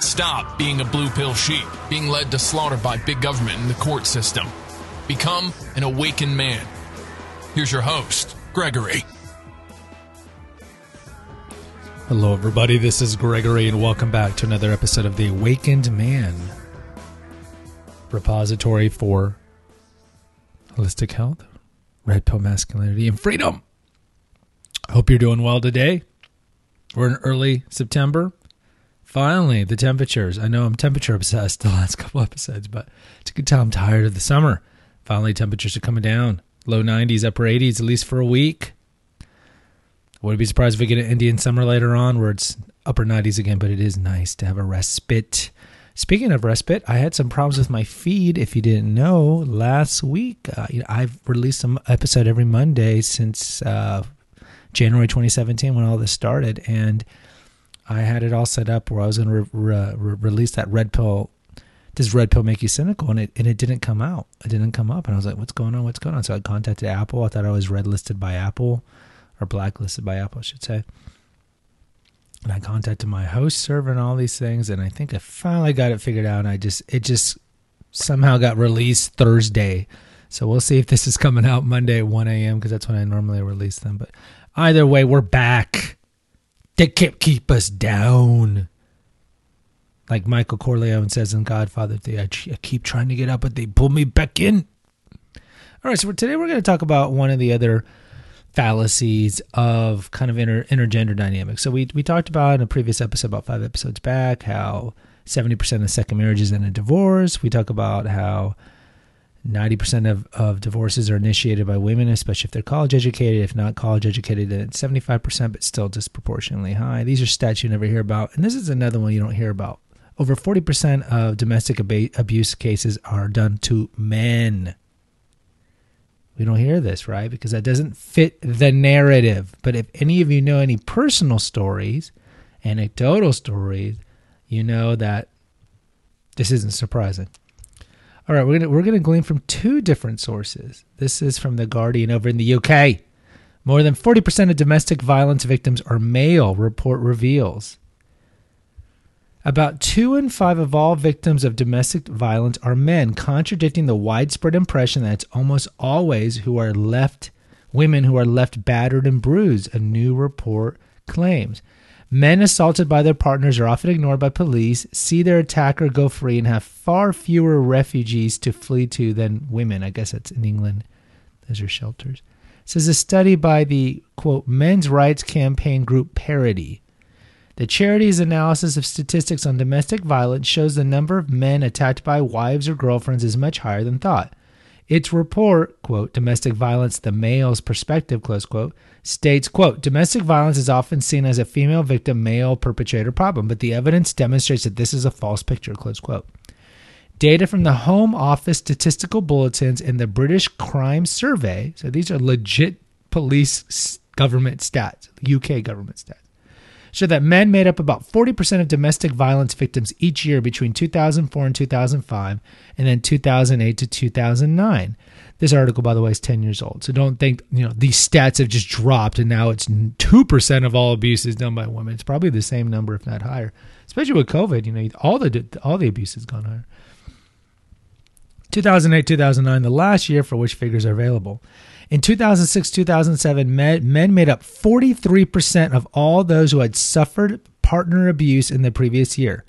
Stop being a blue pill sheep, being led to slaughter by big government and the court system. Become an awakened man. Here's your host, Gregory. Hello, everybody. This is Gregory, and welcome back to another episode of The Awakened Man repository for holistic health, red pill masculinity, and freedom. I hope you're doing well today. We're in early September. Finally, the temperatures. I know I'm temperature obsessed the last couple episodes, but it's a good time. I'm tired of the summer. Finally, temperatures are coming down. Low 90s, upper 80s, at least for a week. Wouldn't be surprised if we get an Indian summer later on where it's upper 90s again, but it is nice to have a respite. Speaking of respite, I had some problems with my feed. If you didn't know, last week uh, you know, I've released some episode every Monday since uh, January 2017 when all this started, and I had it all set up where I was going to re- re- release that red pill. Does red pill make you cynical? And it and it didn't come out. It didn't come up, and I was like, "What's going on? What's going on?" So I contacted Apple. I thought I was red listed by Apple or blacklisted by Apple, I should say. And I contacted my host server and all these things, and I think I finally got it figured out. And I just it just somehow got released Thursday. So we'll see if this is coming out Monday at 1 a.m. because that's when I normally release them. But either way, we're back. They can't keep us down. Like Michael Corleone says in Godfather, they, I keep trying to get up, but they pull me back in. All right, so today we're going to talk about one of the other fallacies of kind of inter, intergender dynamics. So we we talked about in a previous episode about five episodes back how 70% of second marriages end in divorce. We talk about how 90% of, of divorces are initiated by women, especially if they're college educated. If not college educated, then it's 75%, but still disproportionately high. These are stats you never hear about. And this is another one you don't hear about. Over 40% of domestic ab- abuse cases are done to men. We don't hear this, right? Because that doesn't fit the narrative. But if any of you know any personal stories, anecdotal stories, you know that this isn't surprising. All right, we're gonna we're gonna glean from two different sources. This is from the Guardian over in the UK. More than 40% of domestic violence victims are male, report reveals. About two in five of all victims of domestic violence are men, contradicting the widespread impression that it's almost always who are left women who are left battered and bruised, a new report claims. Men assaulted by their partners are often ignored by police, see their attacker go free, and have far fewer refugees to flee to than women. I guess that's in England. Those are shelters. It says a study by the quote men's rights campaign group Parity the charity's analysis of statistics on domestic violence shows the number of men attacked by wives or girlfriends is much higher than thought. Its report, quote, domestic violence, the male's perspective, close quote, states, quote, domestic violence is often seen as a female victim, male perpetrator problem, but the evidence demonstrates that this is a false picture, close quote. Data from the Home Office statistical bulletins and the British Crime Survey, so these are legit police government stats, UK government stats show that men made up about 40% of domestic violence victims each year between 2004 and 2005, and then 2008 to 2009. This article, by the way, is 10 years old. So don't think, you know, these stats have just dropped and now it's 2% of all abuse is done by women. It's probably the same number, if not higher. Especially with COVID, you know, all the, all the abuse has gone higher. 2008, 2009, the last year for which figures are available. In 2006 2007, men, men made up 43% of all those who had suffered partner abuse in the previous year,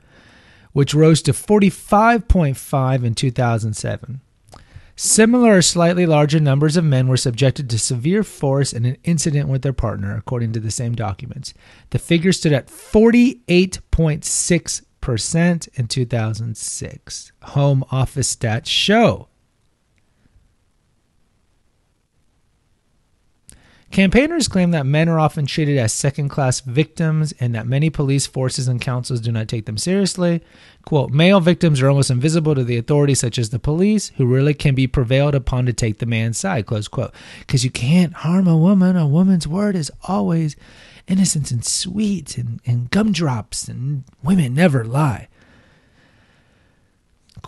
which rose to 45.5 in 2007. Similar or slightly larger numbers of men were subjected to severe force in an incident with their partner, according to the same documents. The figure stood at 48.6% in 2006. Home Office stats show Campaigners claim that men are often treated as second class victims and that many police forces and councils do not take them seriously. Quote, male victims are almost invisible to the authorities, such as the police, who really can be prevailed upon to take the man's side, close quote. Because you can't harm a woman. A woman's word is always innocent and sweet and, and gumdrops, and women never lie.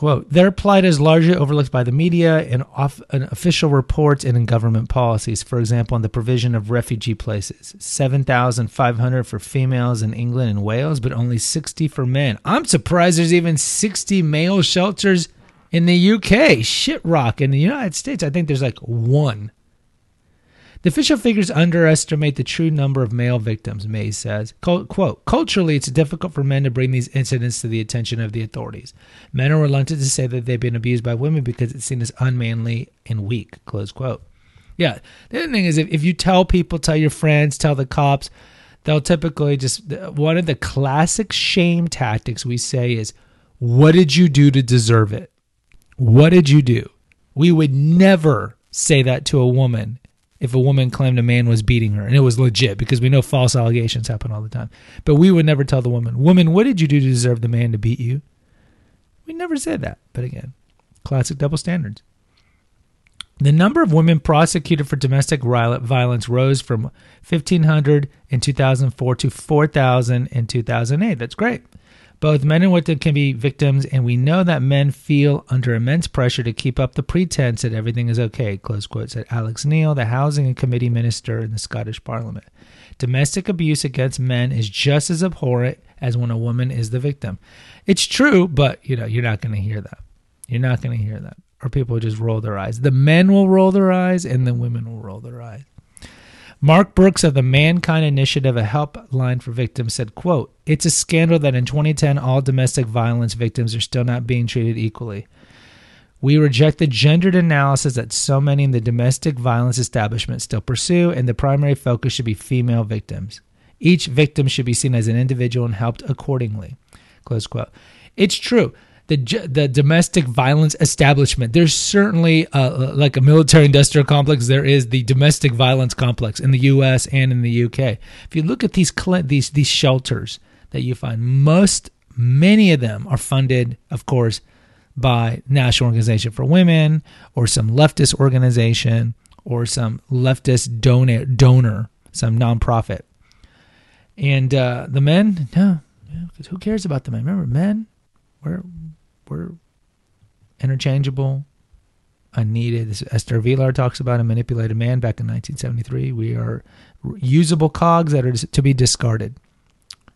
Quote, their plight is largely overlooked by the media in, off, in official reports and in government policies. For example, in the provision of refugee places, 7,500 for females in England and Wales, but only 60 for men. I'm surprised there's even 60 male shelters in the UK. Shit rock. In the United States, I think there's like one. The official figures underestimate the true number of male victims, Mays says. Quote, culturally, it's difficult for men to bring these incidents to the attention of the authorities. Men are reluctant to say that they've been abused by women because it's seen as unmanly and weak, close quote. Yeah, the other thing is if, if you tell people, tell your friends, tell the cops, they'll typically just, one of the classic shame tactics we say is, what did you do to deserve it? What did you do? We would never say that to a woman if a woman claimed a man was beating her and it was legit because we know false allegations happen all the time. But we would never tell the woman, Woman, what did you do to deserve the man to beat you? We never said that. But again, classic double standards. The number of women prosecuted for domestic violence rose from 1,500 in 2004 to 4,000 in 2008. That's great. Both men and women can be victims, and we know that men feel under immense pressure to keep up the pretense that everything is okay, close quote, said Alex Neil, the Housing and Committee Minister in the Scottish Parliament. Domestic abuse against men is just as abhorrent as when a woman is the victim. It's true, but you know, you're not going to hear that. You're not going to hear that. Or people just roll their eyes. The men will roll their eyes and the women will roll their eyes. Mark Brooks of the Mankind Initiative, a helpline for victims, said, quote, It's a scandal that in 2010 all domestic violence victims are still not being treated equally. We reject the gendered analysis that so many in the domestic violence establishment still pursue, and the primary focus should be female victims. Each victim should be seen as an individual and helped accordingly. Close quote. It's true the the domestic violence establishment. There's certainly like a military industrial complex. There is the domestic violence complex in the U.S. and in the U.K. If you look at these these these shelters that you find, most many of them are funded, of course, by National Organization for Women or some leftist organization or some leftist donor donor, some nonprofit. And uh, the men, no, who cares about the men? Remember, men, we're we're interchangeable, unneeded. Esther Vilar talks about a manipulated man back in 1973. We are usable cogs that are to be discarded. I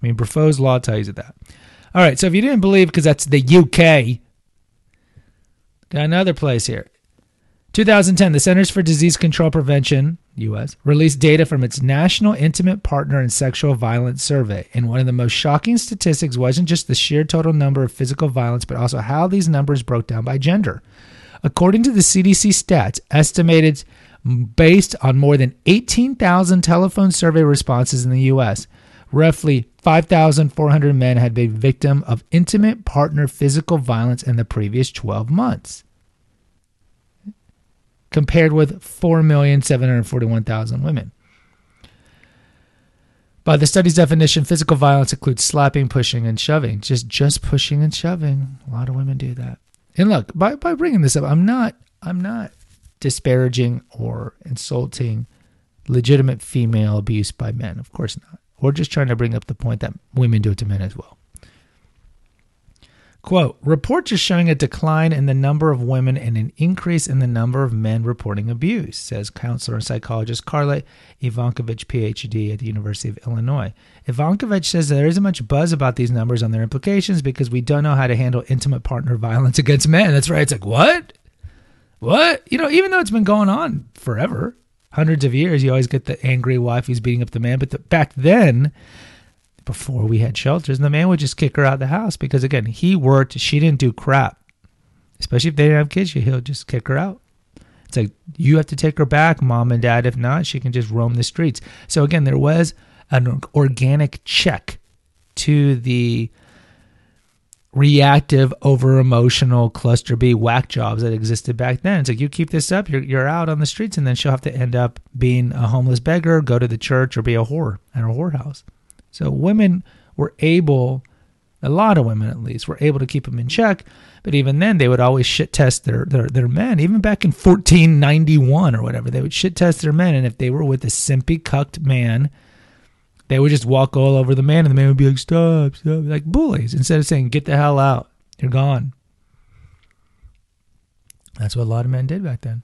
mean, Briffault's law tells you that. All right, so if you didn't believe, because that's the UK, got another place here. 2010, the Centers for Disease Control Prevention, US, released data from its National Intimate Partner and Sexual Violence Survey. And one of the most shocking statistics wasn't just the sheer total number of physical violence, but also how these numbers broke down by gender. According to the CDC stats, estimated based on more than 18,000 telephone survey responses in the US, roughly 5,400 men had been victim of intimate partner physical violence in the previous 12 months compared with 4,741,000 women. By the study's definition, physical violence includes slapping, pushing, and shoving. Just just pushing and shoving. A lot of women do that. And look, by, by bringing this up, I'm not I'm not disparaging or insulting legitimate female abuse by men. Of course not. We're just trying to bring up the point that women do it to men as well. Quote Reports are showing a decline in the number of women and an increase in the number of men reporting abuse, says counselor and psychologist Carla Ivankovich, PhD at the University of Illinois. Ivankovich says there isn't much buzz about these numbers on their implications because we don't know how to handle intimate partner violence against men. That's right. It's like, what? What? You know, even though it's been going on forever, hundreds of years, you always get the angry wife who's beating up the man. But the, back then, before we had shelters, and the man would just kick her out of the house because again, he worked, she didn't do crap. Especially if they didn't have kids, he'll just kick her out. It's like you have to take her back, mom and dad. If not, she can just roam the streets. So again, there was an organic check to the reactive, over emotional cluster B whack jobs that existed back then. It's like you keep this up, you're you're out on the streets, and then she'll have to end up being a homeless beggar, go to the church, or be a whore at a whorehouse. So women were able, a lot of women at least, were able to keep them in check. But even then, they would always shit test their, their, their men. Even back in 1491 or whatever, they would shit test their men. And if they were with a simpy cucked man, they would just walk all over the man, and the man would be like, "Stop, stop!" Like bullies. Instead of saying, "Get the hell out, you're gone." That's what a lot of men did back then.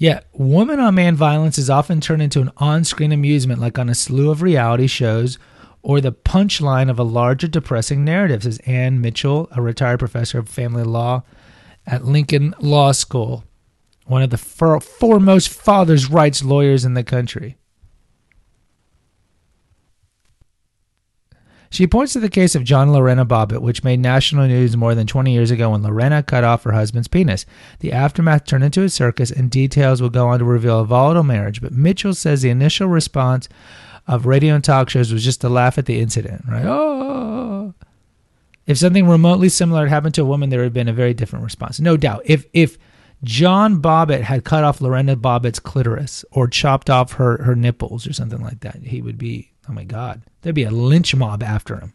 Yet, woman on man violence is often turned into an on screen amusement, like on a slew of reality shows, or the punchline of a larger depressing narrative, says Ann Mitchell, a retired professor of family law at Lincoln Law School, one of the foremost father's rights lawyers in the country. She points to the case of John Lorena Bobbitt, which made national news more than 20 years ago when Lorena cut off her husband's penis. The aftermath turned into a circus, and details will go on to reveal a volatile marriage. But Mitchell says the initial response of radio and talk shows was just to laugh at the incident, right? Oh. If something remotely similar had happened to a woman, there would have been a very different response. No doubt. If if John Bobbitt had cut off Lorena Bobbitt's clitoris or chopped off her, her nipples or something like that, he would be Oh my God. There'd be a lynch mob after him.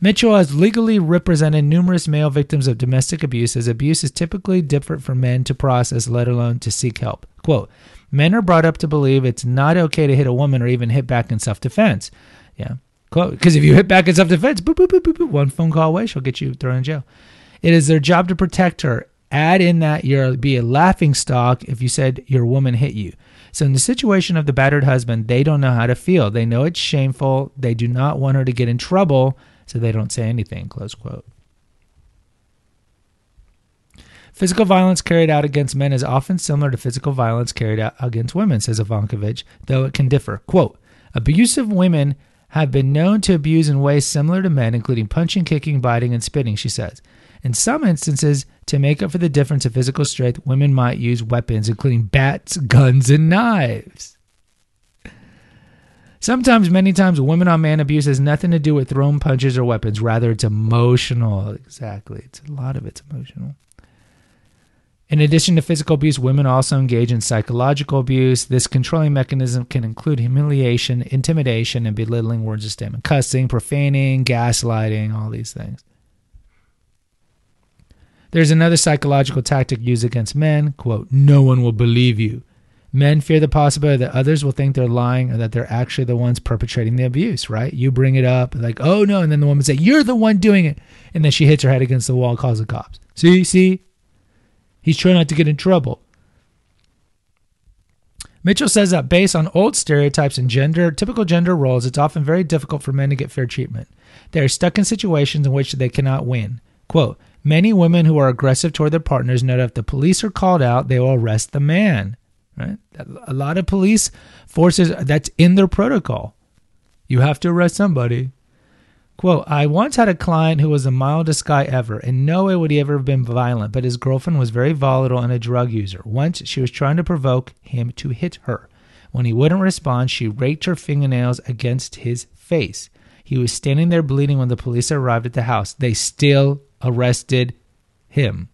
Mitchell has legally represented numerous male victims of domestic abuse as abuse is typically different for men to process, let alone to seek help. Quote, men are brought up to believe it's not okay to hit a woman or even hit back in self defense. Yeah. Quote, because if you hit back in self defense, boop, boop, boop, boop, boop, one phone call away, she'll get you thrown in jail. It is their job to protect her. Add in that you'll be a laughing stock if you said your woman hit you. So, in the situation of the battered husband, they don't know how to feel. They know it's shameful. They do not want her to get in trouble, so they don't say anything. Close quote. Physical violence carried out against men is often similar to physical violence carried out against women, says Ivankovich, though it can differ. Quote Abusive women have been known to abuse in ways similar to men, including punching, kicking, biting, and spitting, she says. In some instances, to make up for the difference of physical strength, women might use weapons, including bats, guns, and knives. Sometimes, many times, women on man abuse has nothing to do with thrown punches or weapons. Rather, it's emotional. Exactly. It's a lot of it's emotional. In addition to physical abuse, women also engage in psychological abuse. This controlling mechanism can include humiliation, intimidation, and belittling words of statement, cussing, profaning, gaslighting, all these things. There's another psychological tactic used against men, quote, no one will believe you. Men fear the possibility that others will think they're lying or that they're actually the ones perpetrating the abuse, right? You bring it up, like, oh no, and then the woman say, You're the one doing it. And then she hits her head against the wall, calls the cops. See, see? He's trying not to get in trouble. Mitchell says that based on old stereotypes and gender, typical gender roles, it's often very difficult for men to get fair treatment. They are stuck in situations in which they cannot win. Quote, Many women who are aggressive toward their partners know that if the police are called out, they will arrest the man. Right? A lot of police forces that's in their protocol. You have to arrest somebody. Quote, I once had a client who was the mildest guy ever. In no way would he ever have been violent, but his girlfriend was very volatile and a drug user. Once she was trying to provoke him to hit her. When he wouldn't respond, she raked her fingernails against his face. He was standing there bleeding when the police arrived at the house. They still arrested him.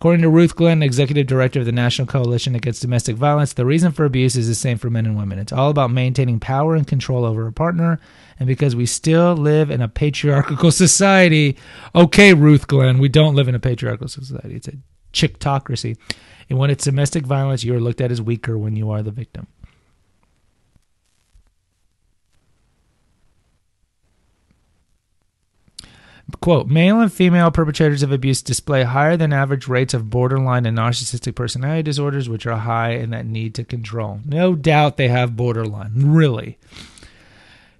According to Ruth Glenn, executive director of the National Coalition Against Domestic Violence, the reason for abuse is the same for men and women. It's all about maintaining power and control over a partner. And because we still live in a patriarchal society, okay, Ruth Glenn, we don't live in a patriarchal society. It's a chicktocracy. And when it's domestic violence, you're looked at as weaker when you are the victim. Quote, male and female perpetrators of abuse display higher than average rates of borderline and narcissistic personality disorders, which are high in that need to control. No doubt they have borderline, really.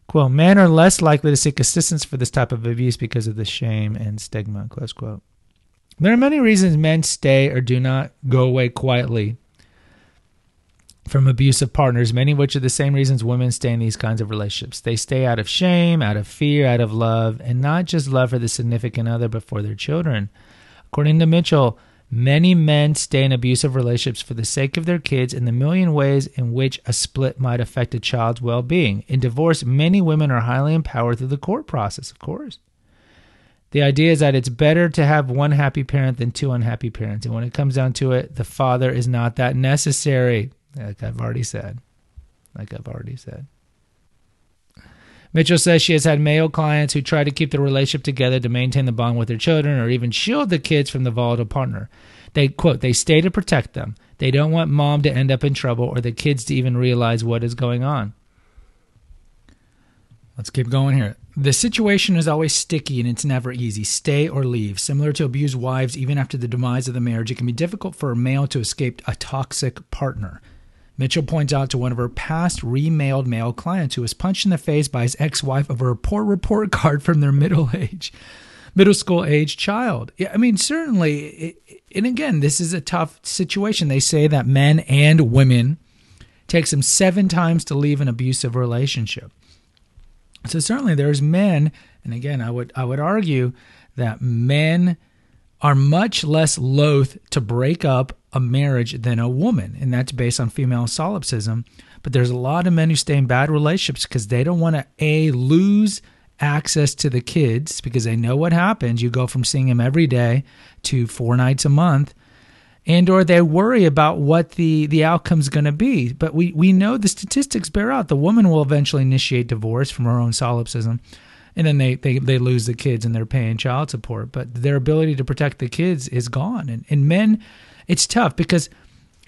Quote, men are less likely to seek assistance for this type of abuse because of the shame and stigma, close quote. There are many reasons men stay or do not go away quietly from abusive partners, many of which are the same reasons women stay in these kinds of relationships. They stay out of shame, out of fear, out of love, and not just love for the significant other, but for their children. According to Mitchell, Many men stay in abusive relationships for the sake of their kids and the million ways in which a split might affect a child's well being. In divorce, many women are highly empowered through the court process, of course. The idea is that it's better to have one happy parent than two unhappy parents. And when it comes down to it, the father is not that necessary, like I've already said. Like I've already said. Mitchell says she has had male clients who try to keep the relationship together to maintain the bond with their children or even shield the kids from the volatile partner. They quote, they stay to protect them. They don't want mom to end up in trouble or the kids to even realize what is going on. Let's keep going here. The situation is always sticky and it's never easy. Stay or leave. Similar to abused wives, even after the demise of the marriage, it can be difficult for a male to escape a toxic partner. Mitchell points out to one of her past remailed male clients who was punched in the face by his ex-wife over a poor report card from their middle age, middle school age child. Yeah, I mean, certainly, it, and again, this is a tough situation. They say that men and women takes them seven times to leave an abusive relationship. So certainly, there's men, and again, I would I would argue that men are much less loath to break up a marriage than a woman, and that's based on female solipsism. But there's a lot of men who stay in bad relationships because they don't want to a lose access to the kids because they know what happens. You go from seeing them every day to four nights a month, and or they worry about what the the outcome's going to be. But we we know the statistics bear out the woman will eventually initiate divorce from her own solipsism and then they, they, they lose the kids and they're paying child support. But their ability to protect the kids is gone. And, and men, it's tough because,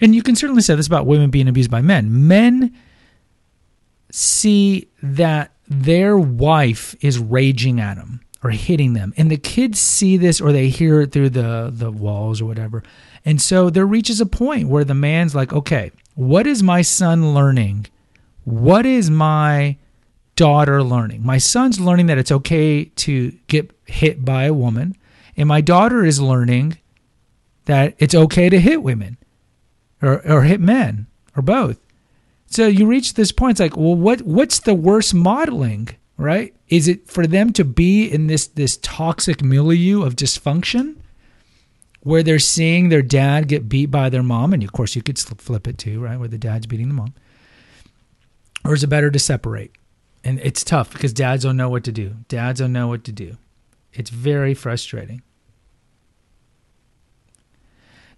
and you can certainly say this about women being abused by men. Men see that their wife is raging at them or hitting them. And the kids see this or they hear it through the, the walls or whatever. And so there reaches a point where the man's like, okay, what is my son learning? What is my daughter learning. My son's learning that it's okay to get hit by a woman, and my daughter is learning that it's okay to hit women or, or hit men or both. So you reach this point, it's like, well, what what's the worst modeling, right? Is it for them to be in this this toxic milieu of dysfunction? Where they're seeing their dad get beat by their mom, and of course you could flip it too, right? Where the dad's beating the mom. Or is it better to separate? and it's tough because dads don't know what to do. Dads don't know what to do. It's very frustrating.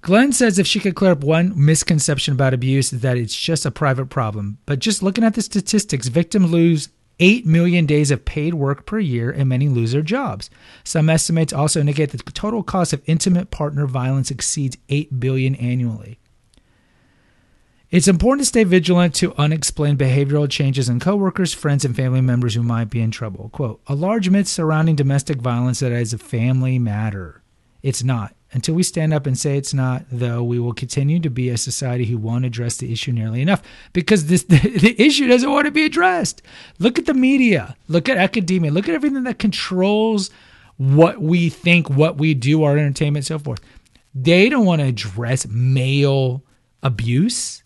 Glenn says if she could clear up one misconception about abuse, that it's just a private problem. But just looking at the statistics, victims lose 8 million days of paid work per year, and many lose their jobs. Some estimates also indicate that the total cost of intimate partner violence exceeds 8 billion annually. It's important to stay vigilant to unexplained behavioral changes in coworkers, friends, and family members who might be in trouble. Quote, a large myth surrounding domestic violence that is a family matter. It's not. Until we stand up and say it's not, though, we will continue to be a society who won't address the issue nearly enough because this the, the issue doesn't want to be addressed. Look at the media, look at academia, look at everything that controls what we think, what we do, our entertainment, so forth. They don't want to address male abuse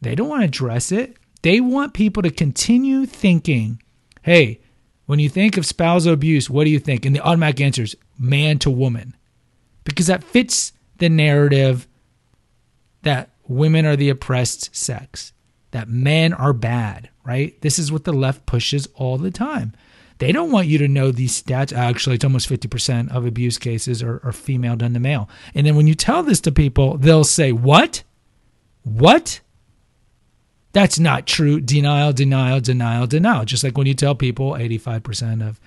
they don't want to address it. They want people to continue thinking, hey, when you think of spousal abuse, what do you think? And the automatic answer is man to woman. Because that fits the narrative that women are the oppressed sex, that men are bad, right? This is what the left pushes all the time. They don't want you to know these stats. Actually, it's almost 50% of abuse cases are, are female done to male. And then when you tell this to people, they'll say, What? What? That's not true. Denial, denial, denial, denial. Just like when you tell people 85% of,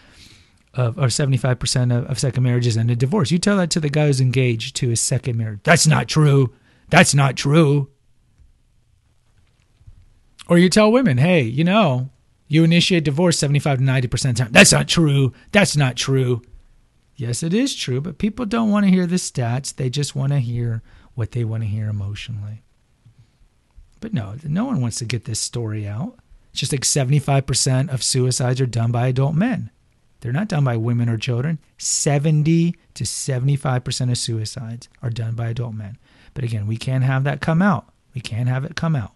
of or 75% of, second marriages end in divorce. You tell that to the guy who's engaged to his second marriage. That's not true. That's not true. Or you tell women, hey, you know, you initiate divorce 75 to 90% of the time. That's not true. That's not true. Yes, it is true, but people don't want to hear the stats. They just want to hear what they want to hear emotionally. But no, no one wants to get this story out. It's just like 75% of suicides are done by adult men. They're not done by women or children. 70 to 75% of suicides are done by adult men. But again, we can't have that come out. We can't have it come out.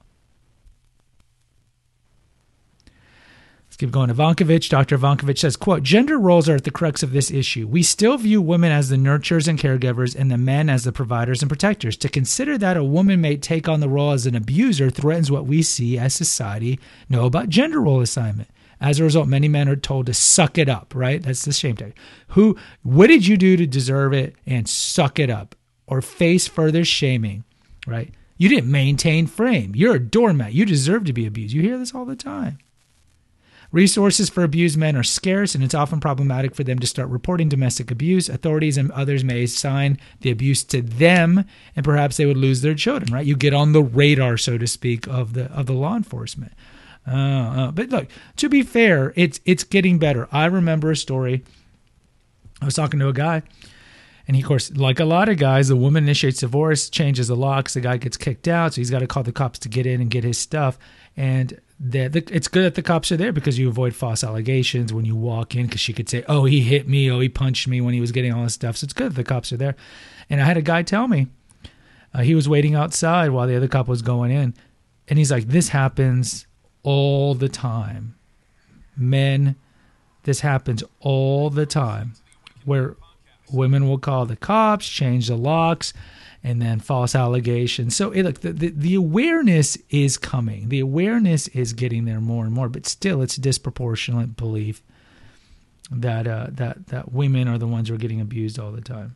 Let's keep going. Ivankovich, Dr. Ivankovich says, quote, gender roles are at the crux of this issue. We still view women as the nurturers and caregivers and the men as the providers and protectors. To consider that a woman may take on the role as an abuser threatens what we see as society know about gender role assignment. As a result, many men are told to suck it up, right? That's the shame tag. Who, what did you do to deserve it? And suck it up or face further shaming, right? You didn't maintain frame. You're a doormat. You deserve to be abused. You hear this all the time. Resources for abused men are scarce, and it's often problematic for them to start reporting domestic abuse. Authorities and others may assign the abuse to them, and perhaps they would lose their children. Right? You get on the radar, so to speak, of the of the law enforcement. Uh, uh, but look, to be fair, it's it's getting better. I remember a story. I was talking to a guy, and he, of course, like a lot of guys, the woman initiates divorce, changes the locks, the guy gets kicked out, so he's got to call the cops to get in and get his stuff. And the, the, it's good that the cops are there because you avoid false allegations when you walk in because she could say, oh, he hit me, oh, he punched me when he was getting all this stuff. So it's good that the cops are there. And I had a guy tell me uh, he was waiting outside while the other cop was going in. And he's like, this happens all the time. Men, this happens all the time where women will call the cops, change the locks and then false allegations. So it, look, the, the, the awareness is coming. The awareness is getting there more and more, but still, it's a disproportionate belief that uh, that that women are the ones who are getting abused all the time.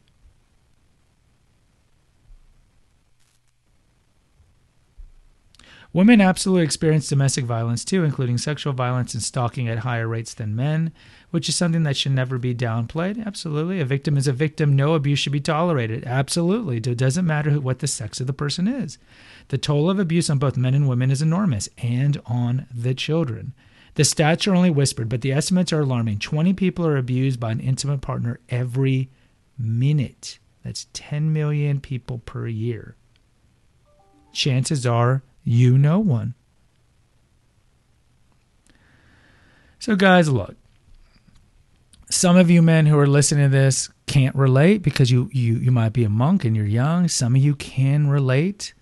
Women absolutely experience domestic violence too, including sexual violence and stalking at higher rates than men, which is something that should never be downplayed. Absolutely. A victim is a victim. No abuse should be tolerated. Absolutely. It doesn't matter what the sex of the person is. The toll of abuse on both men and women is enormous and on the children. The stats are only whispered, but the estimates are alarming. 20 people are abused by an intimate partner every minute. That's 10 million people per year. Chances are you know one. So, guys, look. Some of you men who are listening to this can't relate because you, you, you might be a monk and you're young. Some of you can relate.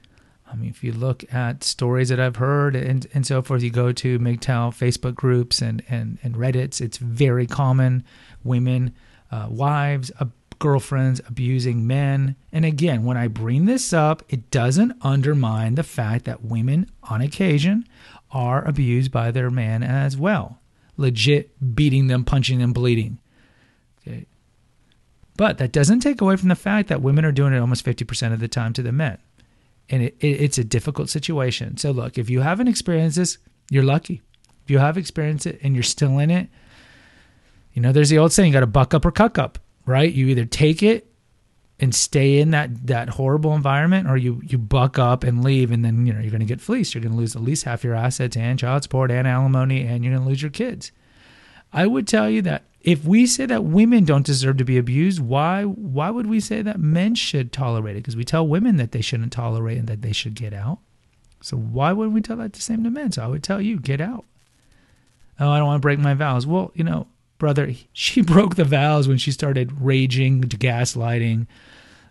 I mean, if you look at stories that I've heard and, and so forth, you go to MGTOW Facebook groups and, and, and Reddits, it's very common. Women, uh, wives, girlfriends abusing men. And again, when I bring this up, it doesn't undermine the fact that women, on occasion, are abused by their man as well. Legit beating them, punching them, bleeding. Okay. But that doesn't take away from the fact that women are doing it almost 50% of the time to the men. And it, it, it's a difficult situation. So, look, if you haven't experienced this, you're lucky. If you have experienced it and you're still in it, you know, there's the old saying, you got to buck up or cuck up right? You either take it and stay in that that horrible environment or you you buck up and leave and then you know you're going to get fleeced. You're going to lose at least half your assets and child support and alimony and you're going to lose your kids. I would tell you that if we say that women don't deserve to be abused why why would we say that men should tolerate it? Because we tell women that they shouldn't tolerate and that they should get out. So why wouldn't we tell that the same to men? So i would tell you get out. Oh i don't want to break my vows. Well you know brother, she broke the vows when she started raging, gaslighting,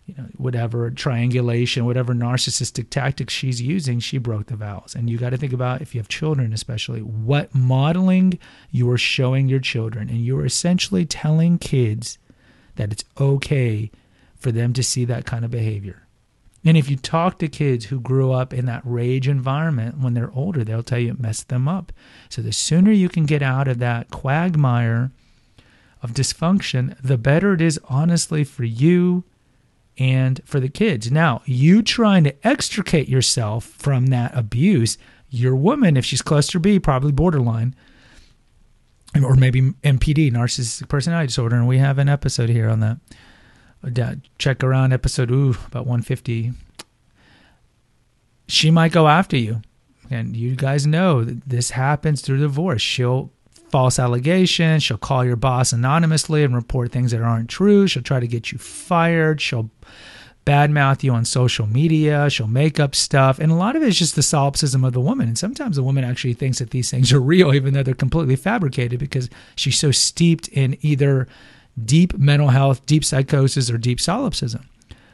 you know, whatever triangulation, whatever narcissistic tactics she's using, she broke the vows. And you got to think about if you have children, especially what modeling you are showing your children, and you are essentially telling kids that it's okay for them to see that kind of behavior. And if you talk to kids who grew up in that rage environment, when they're older, they'll tell you it messed them up. So the sooner you can get out of that quagmire of dysfunction, the better it is, honestly, for you and for the kids. Now, you trying to extricate yourself from that abuse, your woman, if she's cluster B, probably borderline, or maybe NPD, narcissistic personality disorder. And we have an episode here on that check around episode ooh about 150 she might go after you. And you guys know that this happens through divorce. She'll false allegations she'll call your boss anonymously and report things that aren't true. She'll try to get you fired. She'll badmouth you on social media. She'll make up stuff. And a lot of it is just the solipsism of the woman. And sometimes the woman actually thinks that these things are real even though they're completely fabricated because she's so steeped in either deep mental health, deep psychosis, or deep solipsism.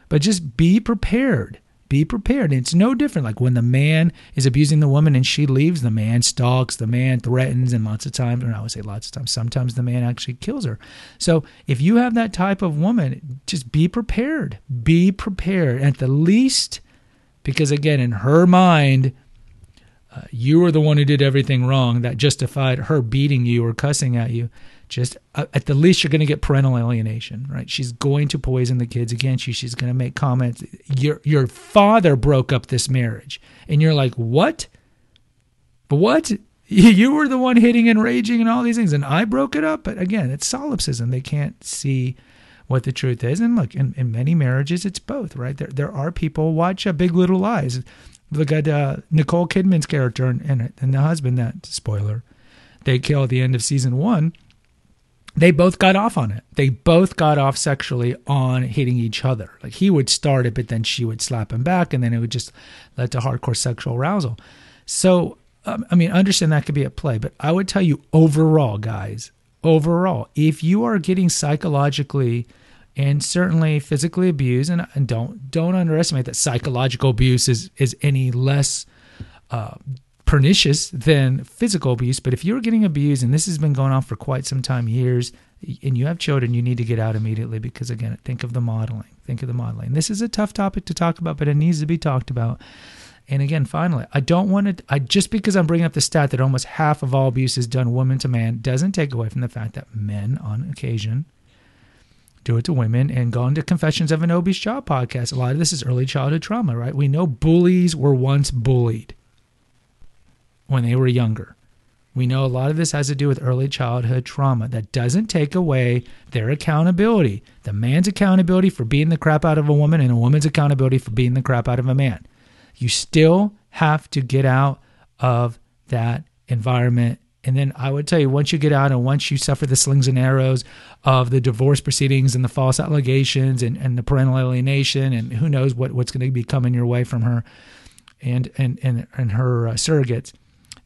But just be prepared. be prepared. And it's no different. Like when the man is abusing the woman and she leaves, the man stalks, the man threatens, and lots of times, or I would say lots of times, sometimes the man actually kills her. So if you have that type of woman, just be prepared. Be prepared. At the least, because again, in her mind, uh, you were the one who did everything wrong that justified her beating you or cussing at you just uh, at the least you're going to get parental alienation right? She's going to poison the kids against you she's going to make comments. Your your father broke up this marriage. And you're like what? What? You were the one hitting and raging and all these things. And i broke it up? But again it's solipsism. They can't see what the truth is. And look in, in many marriages it's both right? There there are people watch a big little lies. Look at uh, nicole kidman's character and, and the husband that spoiler they kill at the end of season one they both got off on it. They both got off sexually on hitting each other. Like he would start it, but then she would slap him back, and then it would just lead to hardcore sexual arousal. So, um, I mean, understand that could be at play, but I would tell you overall, guys, overall, if you are getting psychologically and certainly physically abused, and, and don't don't underestimate that psychological abuse is is any less uh, pernicious than physical abuse. But if you're getting abused, and this has been going on for quite some time, years, and you have children, you need to get out immediately because, again, think of the modeling. Think of the modeling. This is a tough topic to talk about, but it needs to be talked about. And again, finally, I don't want to, I just because I'm bringing up the stat that almost half of all abuse is done woman to man doesn't take away from the fact that men, on occasion, do it to women and go into Confessions of an Obese Child podcast. A lot of this is early childhood trauma, right? We know bullies were once bullied when they were younger. We know a lot of this has to do with early childhood trauma. That doesn't take away their accountability. The man's accountability for beating the crap out of a woman and a woman's accountability for beating the crap out of a man. You still have to get out of that environment. And then I would tell you, once you get out and once you suffer the slings and arrows of the divorce proceedings and the false allegations and, and the parental alienation and who knows what, what's going to be coming your way from her and, and, and, and her uh, surrogates,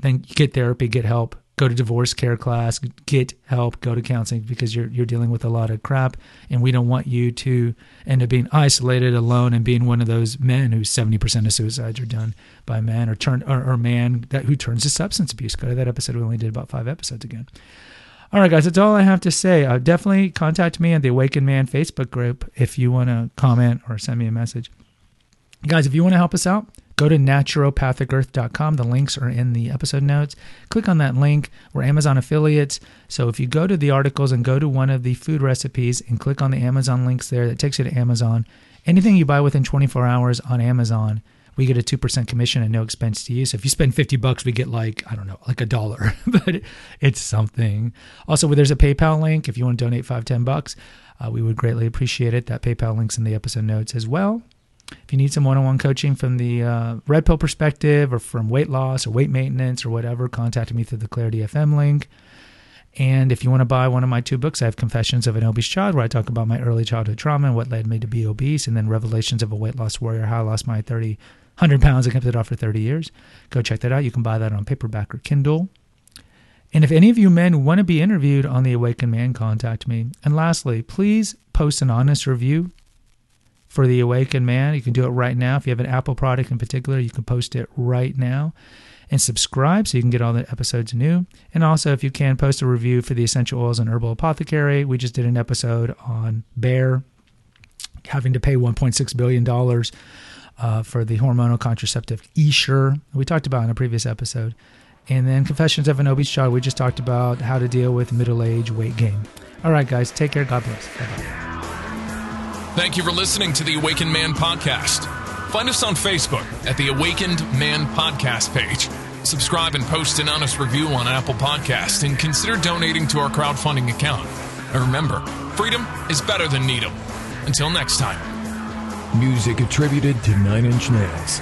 then get therapy, get help, go to divorce care class, get help, go to counseling because you're you're dealing with a lot of crap, and we don't want you to end up being isolated, alone, and being one of those men who seventy percent of suicides are done by men or turn or, or man that who turns to substance abuse. Go to that episode. We only did about five episodes again. All right, guys, that's all I have to say. Uh, definitely contact me on the Awakened Man Facebook group if you want to comment or send me a message. Guys, if you want to help us out, Go to naturopathicearth.com. The links are in the episode notes. Click on that link. We're Amazon affiliates. So if you go to the articles and go to one of the food recipes and click on the Amazon links there, that takes you to Amazon. Anything you buy within 24 hours on Amazon, we get a 2% commission and no expense to you. So if you spend 50 bucks, we get like, I don't know, like a dollar, but it's something. Also, there's a PayPal link. If you want to donate five, 10 bucks, uh, we would greatly appreciate it. That PayPal link's in the episode notes as well. If you need some one on one coaching from the uh, red pill perspective or from weight loss or weight maintenance or whatever, contact me through the Clarity FM link. And if you want to buy one of my two books, I have Confessions of an Obese Child, where I talk about my early childhood trauma and what led me to be obese, and then Revelations of a Weight Loss Warrior, how I lost my 30, 100 pounds and kept it off for 30 years. Go check that out. You can buy that on paperback or Kindle. And if any of you men want to be interviewed on The Awakened Man, contact me. And lastly, please post an honest review for the awakened man. You can do it right now. If you have an Apple product in particular, you can post it right now and subscribe so you can get all the episodes new. And also, if you can, post a review for the essential oils and herbal apothecary. We just did an episode on Bayer having to pay $1.6 billion uh, for the hormonal contraceptive Essure. We talked about in a previous episode. And then Confessions of an Obese Child, we just talked about how to deal with middle age weight gain. All right, guys, take care. God bless. Bye-bye. Thank you for listening to the Awakened Man podcast. Find us on Facebook at the Awakened Man podcast page. Subscribe and post an honest review on Apple Podcast and consider donating to our crowdfunding account. And remember, freedom is better than needle. Until next time. Music attributed to Nine Inch Nails.